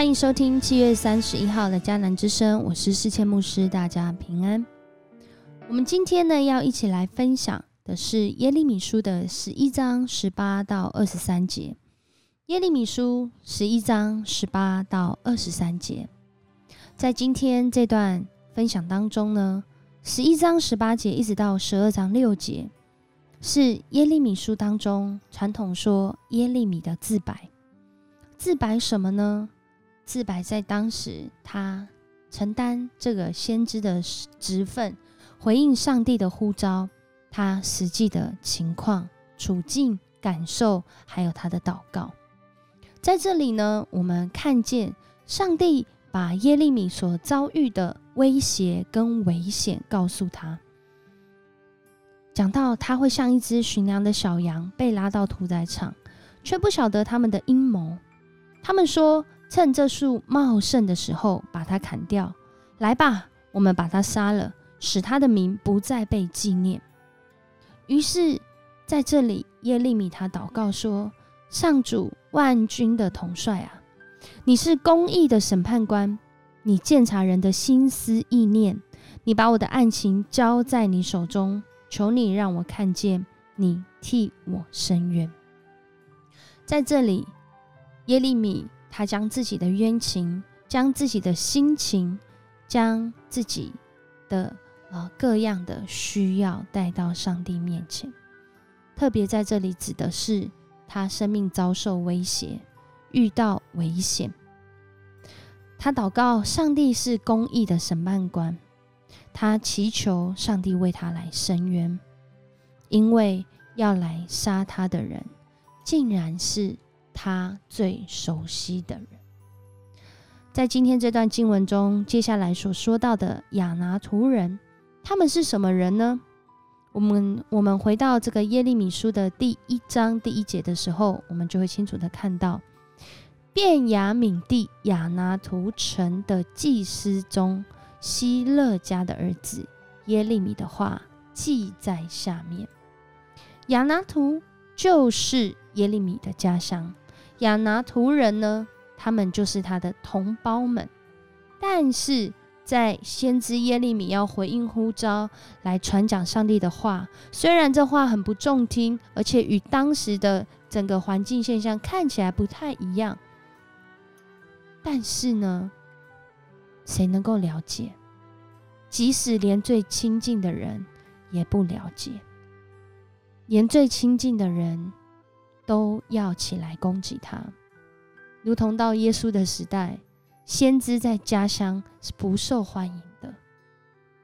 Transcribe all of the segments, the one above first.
欢迎收听七月三十一号的迦南之声，我是世谦牧师，大家平安。我们今天呢要一起来分享的是耶利米书的十一章十八到二十三节。耶利米书十一章十八到二十三节，在今天这段分享当中呢，十一章十八节一直到十二章六节，是耶利米书当中传统说耶利米的自白。自白什么呢？自白在当时，他承担这个先知的职分，回应上帝的呼召，他实际的情况、处境、感受，还有他的祷告，在这里呢，我们看见上帝把耶利米所遭遇的威胁跟危险告诉他，讲到他会像一只寻粮的小羊被拉到屠宰场，却不晓得他们的阴谋。他们说。趁这树茂盛的时候，把它砍掉。来吧，我们把它杀了，使他的名不再被纪念。于是，在这里，耶利米他祷告说：“上主万军的统帅啊，你是公义的审判官，你鉴察人的心思意念，你把我的案情交在你手中，求你让我看见，你替我伸冤。”在这里，耶利米。他将自己的冤情、将自己的心情、将自己的呃各样的需要带到上帝面前，特别在这里指的是他生命遭受威胁、遇到危险。他祷告，上帝是公义的审判官，他祈求上帝为他来伸冤，因为要来杀他的人，竟然是。他最熟悉的人，在今天这段经文中，接下来所说到的亚拿图人，他们是什么人呢？我们我们回到这个耶利米书的第一章第一节的时候，我们就会清楚的看到，便雅悯地亚拿图城的祭司中希勒家的儿子耶利米的话记在下面。亚拿图就是耶利米的家乡。亚拿图人呢，他们就是他的同胞们。但是在先知耶利米要回应呼召，来传讲上帝的话，虽然这话很不中听，而且与当时的整个环境现象看起来不太一样，但是呢，谁能够了解？即使连最亲近的人也不了解，连最亲近的人。都要起来攻击他，如同到耶稣的时代，先知在家乡是不受欢迎的。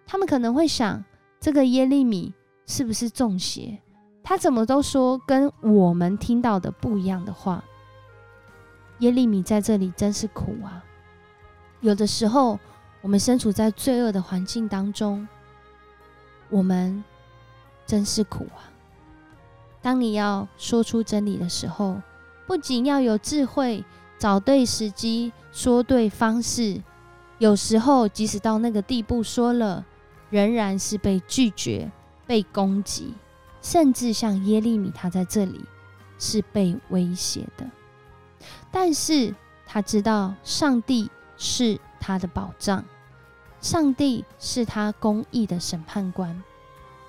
他们可能会想，这个耶利米是不是中邪？他怎么都说跟我们听到的不一样的话？耶利米在这里真是苦啊！有的时候，我们身处在罪恶的环境当中，我们真是苦啊！当你要说出真理的时候，不仅要有智慧，找对时机，说对方式。有时候，即使到那个地步说了，仍然是被拒绝、被攻击，甚至像耶利米他在这里是被威胁的。但是他知道，上帝是他的保障，上帝是他公义的审判官，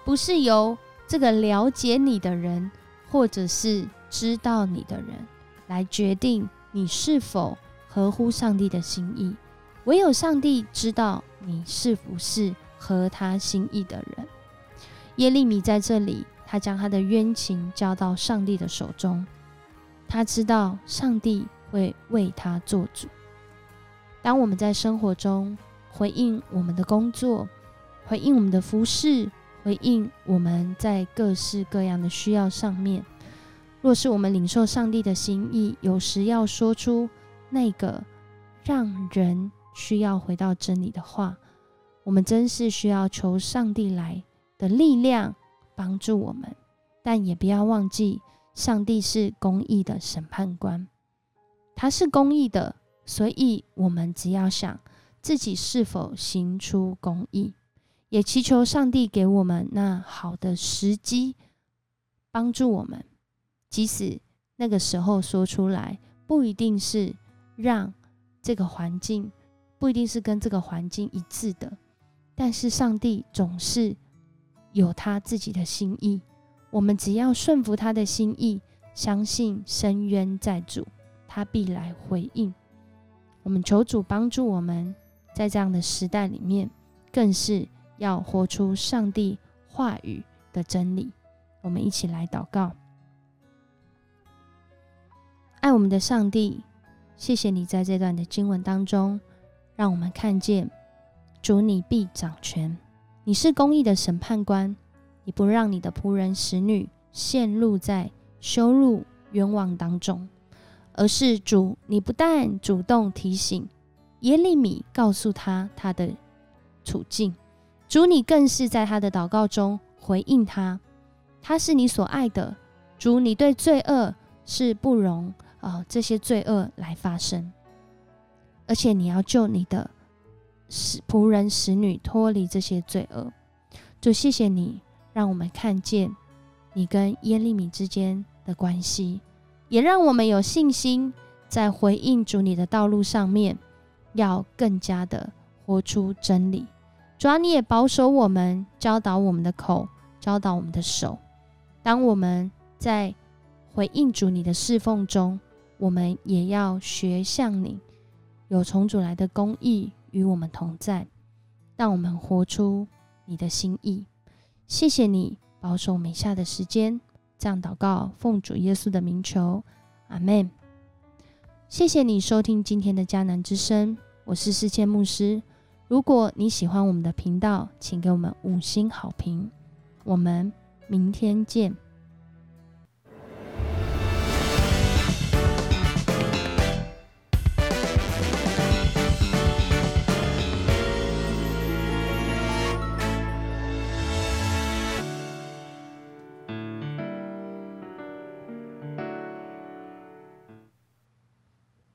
不是由。这个了解你的人，或者是知道你的人，来决定你是否合乎上帝的心意。唯有上帝知道你是不是合他心意的人。耶利米在这里，他将他的冤情交到上帝的手中，他知道上帝会为他做主。当我们在生活中回应我们的工作，回应我们的服饰。回应我们在各式各样的需要上面，若是我们领受上帝的心意，有时要说出那个让人需要回到真理的话，我们真是需要求上帝来的力量帮助我们。但也不要忘记，上帝是公义的审判官，他是公义的，所以我们只要想自己是否行出公义。也祈求上帝给我们那好的时机，帮助我们。即使那个时候说出来，不一定是让这个环境，不一定是跟这个环境一致的，但是上帝总是有他自己的心意。我们只要顺服他的心意，相信深渊在主，他必来回应。我们求主帮助我们，在这样的时代里面，更是要活出上帝话语的真理。我们一起来祷告，爱我们的上帝，谢谢你在这段的经文当中，让我们看见主你必掌权，你是公义的审判官。你不让你的仆人使女陷入在羞辱冤枉当中，而是主，你不但主动提醒耶利米，告诉他他的处境，主，你更是在他的祷告中回应他，他是你所爱的主，你对罪恶是不容啊这些罪恶来发生，而且你要救你的使仆人使女脱离这些罪恶，主，谢谢你。让我们看见你跟耶利米之间的关系，也让我们有信心，在回应主你的道路上面，要更加的活出真理。主要你也保守我们，教导我们的口，教导我们的手。当我们在回应主你的侍奉中，我们也要学像你，有从主来的公义与我们同在，让我们活出你的心意。谢谢你保守每下的时间，这样祷告，奉主耶稣的名求，阿门。谢谢你收听今天的迦南之声，我是世谦牧师。如果你喜欢我们的频道，请给我们五星好评。我们明天见。